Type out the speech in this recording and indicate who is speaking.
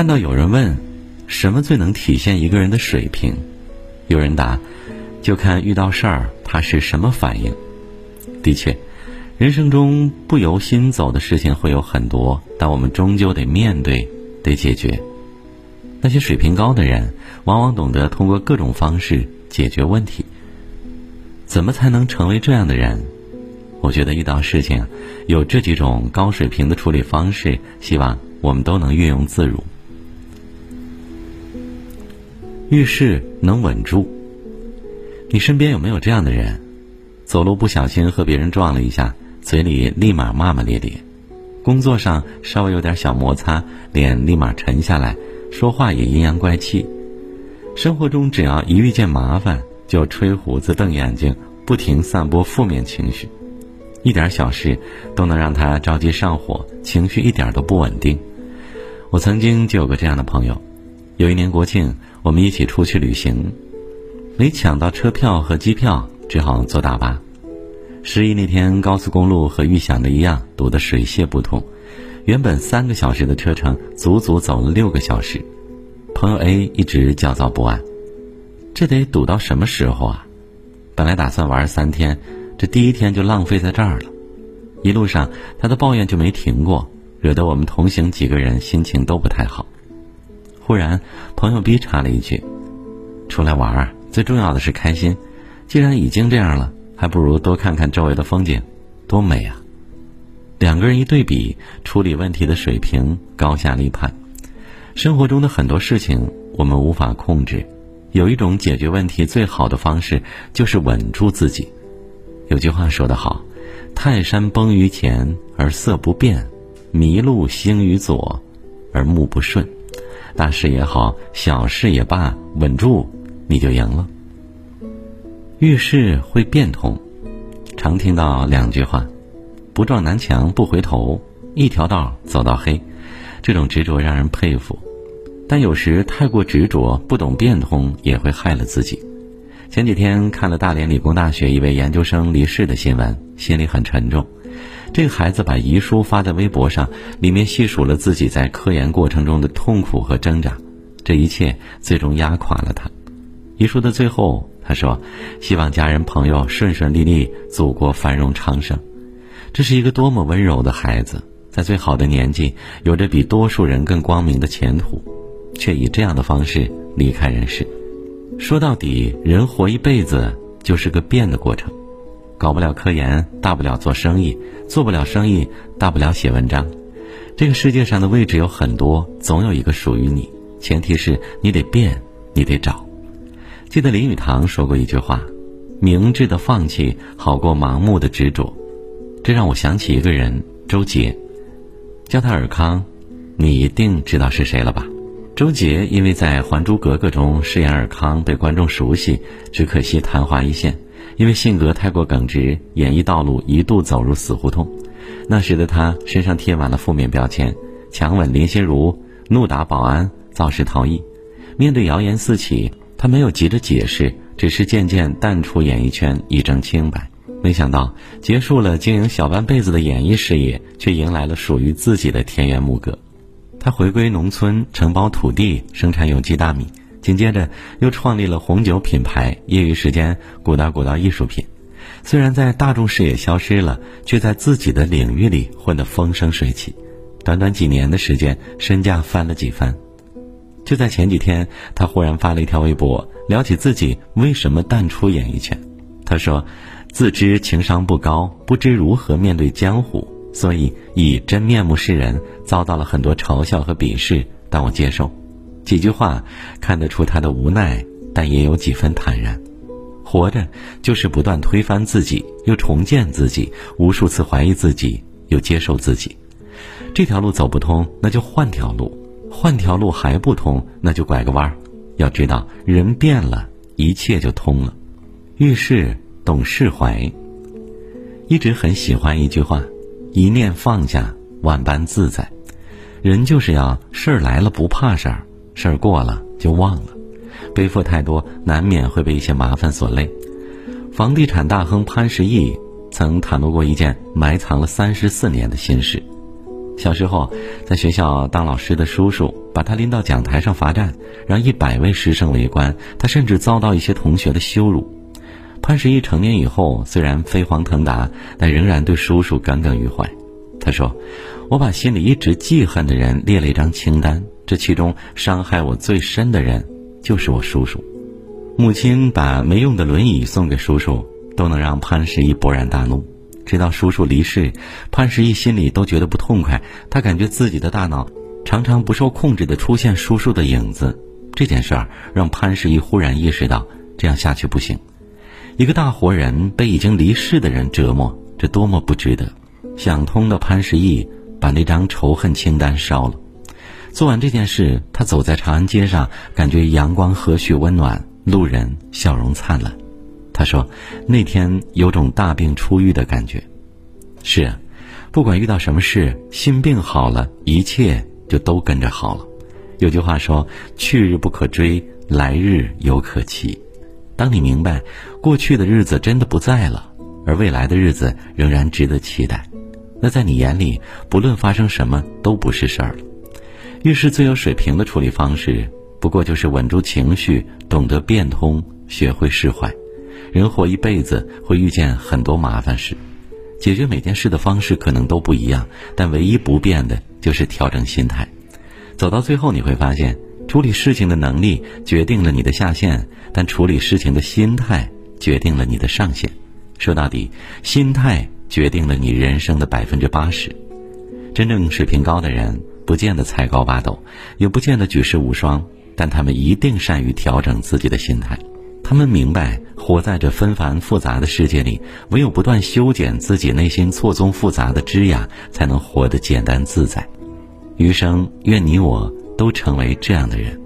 Speaker 1: 看到有人问，什么最能体现一个人的水平？有人答，就看遇到事儿他是什么反应。的确，人生中不由心走的事情会有很多，但我们终究得面对，得解决。那些水平高的人，往往懂得通过各种方式解决问题。怎么才能成为这样的人？我觉得遇到事情，有这几种高水平的处理方式，希望我们都能运用自如。遇事能稳住。你身边有没有这样的人？走路不小心和别人撞了一下，嘴里立马骂骂咧咧；工作上稍微有点小摩擦，脸立马沉下来，说话也阴阳怪气。生活中只要一遇见麻烦，就吹胡子瞪眼睛，不停散播负面情绪。一点小事都能让他着急上火，情绪一点都不稳定。我曾经就有个这样的朋友，有一年国庆，我们一起出去旅行，没抢到车票和机票，只好坐大巴。十一那天高速公路和预想的一样堵得水泄不通，原本三个小时的车程，足足走了六个小时。朋友 A 一直焦躁不安，这得堵到什么时候啊？本来打算玩三天。这第一天就浪费在这儿了，一路上他的抱怨就没停过，惹得我们同行几个人心情都不太好。忽然，朋友 B 插了一句：“出来玩儿，最重要的是开心。既然已经这样了，还不如多看看周围的风景，多美啊！”两个人一对比，处理问题的水平高下立判。生活中的很多事情我们无法控制，有一种解决问题最好的方式，就是稳住自己。有句话说得好：“泰山崩于前而色不变，麋鹿兴于左而目不顺。”大事也好，小事也罢，稳住你就赢了。遇事会变通，常听到两句话：“不撞南墙不回头，一条道走到黑。”这种执着让人佩服，但有时太过执着，不懂变通，也会害了自己。前几天看了大连理工大学一位研究生离世的新闻，心里很沉重。这个孩子把遗书发在微博上，里面细数了自己在科研过程中的痛苦和挣扎，这一切最终压垮了他。遗书的最后，他说：“希望家人朋友顺顺利利，祖国繁荣昌盛。”这是一个多么温柔的孩子，在最好的年纪，有着比多数人更光明的前途，却以这样的方式离开人世。说到底，人活一辈子就是个变的过程，搞不了科研，大不了做生意；做不了生意，大不了写文章。这个世界上的位置有很多，总有一个属于你。前提是你得变，你得找。记得林语堂说过一句话：“明智的放弃好过盲目的执着。”这让我想起一个人，周杰，叫他尔康，你一定知道是谁了吧？周杰因为在《还珠格格》中饰演尔康被观众熟悉，只可惜昙花一现。因为性格太过耿直，演艺道路一度走入死胡同。那时的他身上贴满了负面标签：强吻林心如、怒打保安、肇事逃逸。面对谣言四起，他没有急着解释，只是渐渐淡出演艺圈，以证清白。没想到，结束了经营小半辈子的演艺事业，却迎来了属于自己的田园牧歌。他回归农村，承包土地，生产有机大米。紧接着，又创立了红酒品牌。业余时间，鼓捣鼓捣艺术品。虽然在大众视野消失了，却在自己的领域里混得风生水起。短短几年的时间，身价翻了几番。就在前几天，他忽然发了一条微博，聊起自己为什么淡出演艺圈。他说：“自知情商不高，不知如何面对江湖。”所以以真面目示人，遭到了很多嘲笑和鄙视，但我接受。几句话看得出他的无奈，但也有几分坦然。活着就是不断推翻自己，又重建自己；无数次怀疑自己，又接受自己。这条路走不通，那就换条路；换条路还不通，那就拐个弯儿。要知道，人变了，一切就通了。遇事懂释怀。一直很喜欢一句话。一念放下，万般自在。人就是要事儿来了不怕事儿，事儿过了就忘了。背负太多，难免会被一些麻烦所累。房地产大亨潘石屹曾袒露过一件埋藏了三十四年的心事：小时候，在学校当老师的叔叔把他拎到讲台上罚站，让一百位师生围观。他甚至遭到一些同学的羞辱。潘石屹成年以后，虽然飞黄腾达，但仍然对叔叔耿耿于怀。他说：“我把心里一直记恨的人列了一张清单，这其中伤害我最深的人就是我叔叔。”母亲把没用的轮椅送给叔叔，都能让潘石屹勃然大怒。直到叔叔离世，潘石屹心里都觉得不痛快。他感觉自己的大脑常常不受控制地出现叔叔的影子。这件事儿让潘石屹忽然意识到，这样下去不行。一个大活人被已经离世的人折磨，这多么不值得！想通的潘石屹把那张仇恨清单烧了。做完这件事，他走在长安街上，感觉阳光和煦温暖。路人笑容灿烂，他说：“那天有种大病初愈的感觉。”是啊，不管遇到什么事，心病好了，一切就都跟着好了。有句话说：“去日不可追，来日犹可期。”当你明白过去的日子真的不在了，而未来的日子仍然值得期待，那在你眼里，不论发生什么都不是事儿了。遇事最有水平的处理方式。不过就是稳住情绪，懂得变通，学会释怀。人活一辈子会遇见很多麻烦事，解决每件事的方式可能都不一样，但唯一不变的就是调整心态。走到最后，你会发现，处理事情的能力决定了你的下限，但处理事情的心态决定了你的上限。说到底，心态决定了你人生的百分之八十。真正水平高的人，不见得才高八斗，也不见得举世无双。但他们一定善于调整自己的心态，他们明白，活在这纷繁复杂的世界里，唯有不断修剪自己内心错综复杂的枝桠，才能活得简单自在。余生，愿你我都成为这样的人。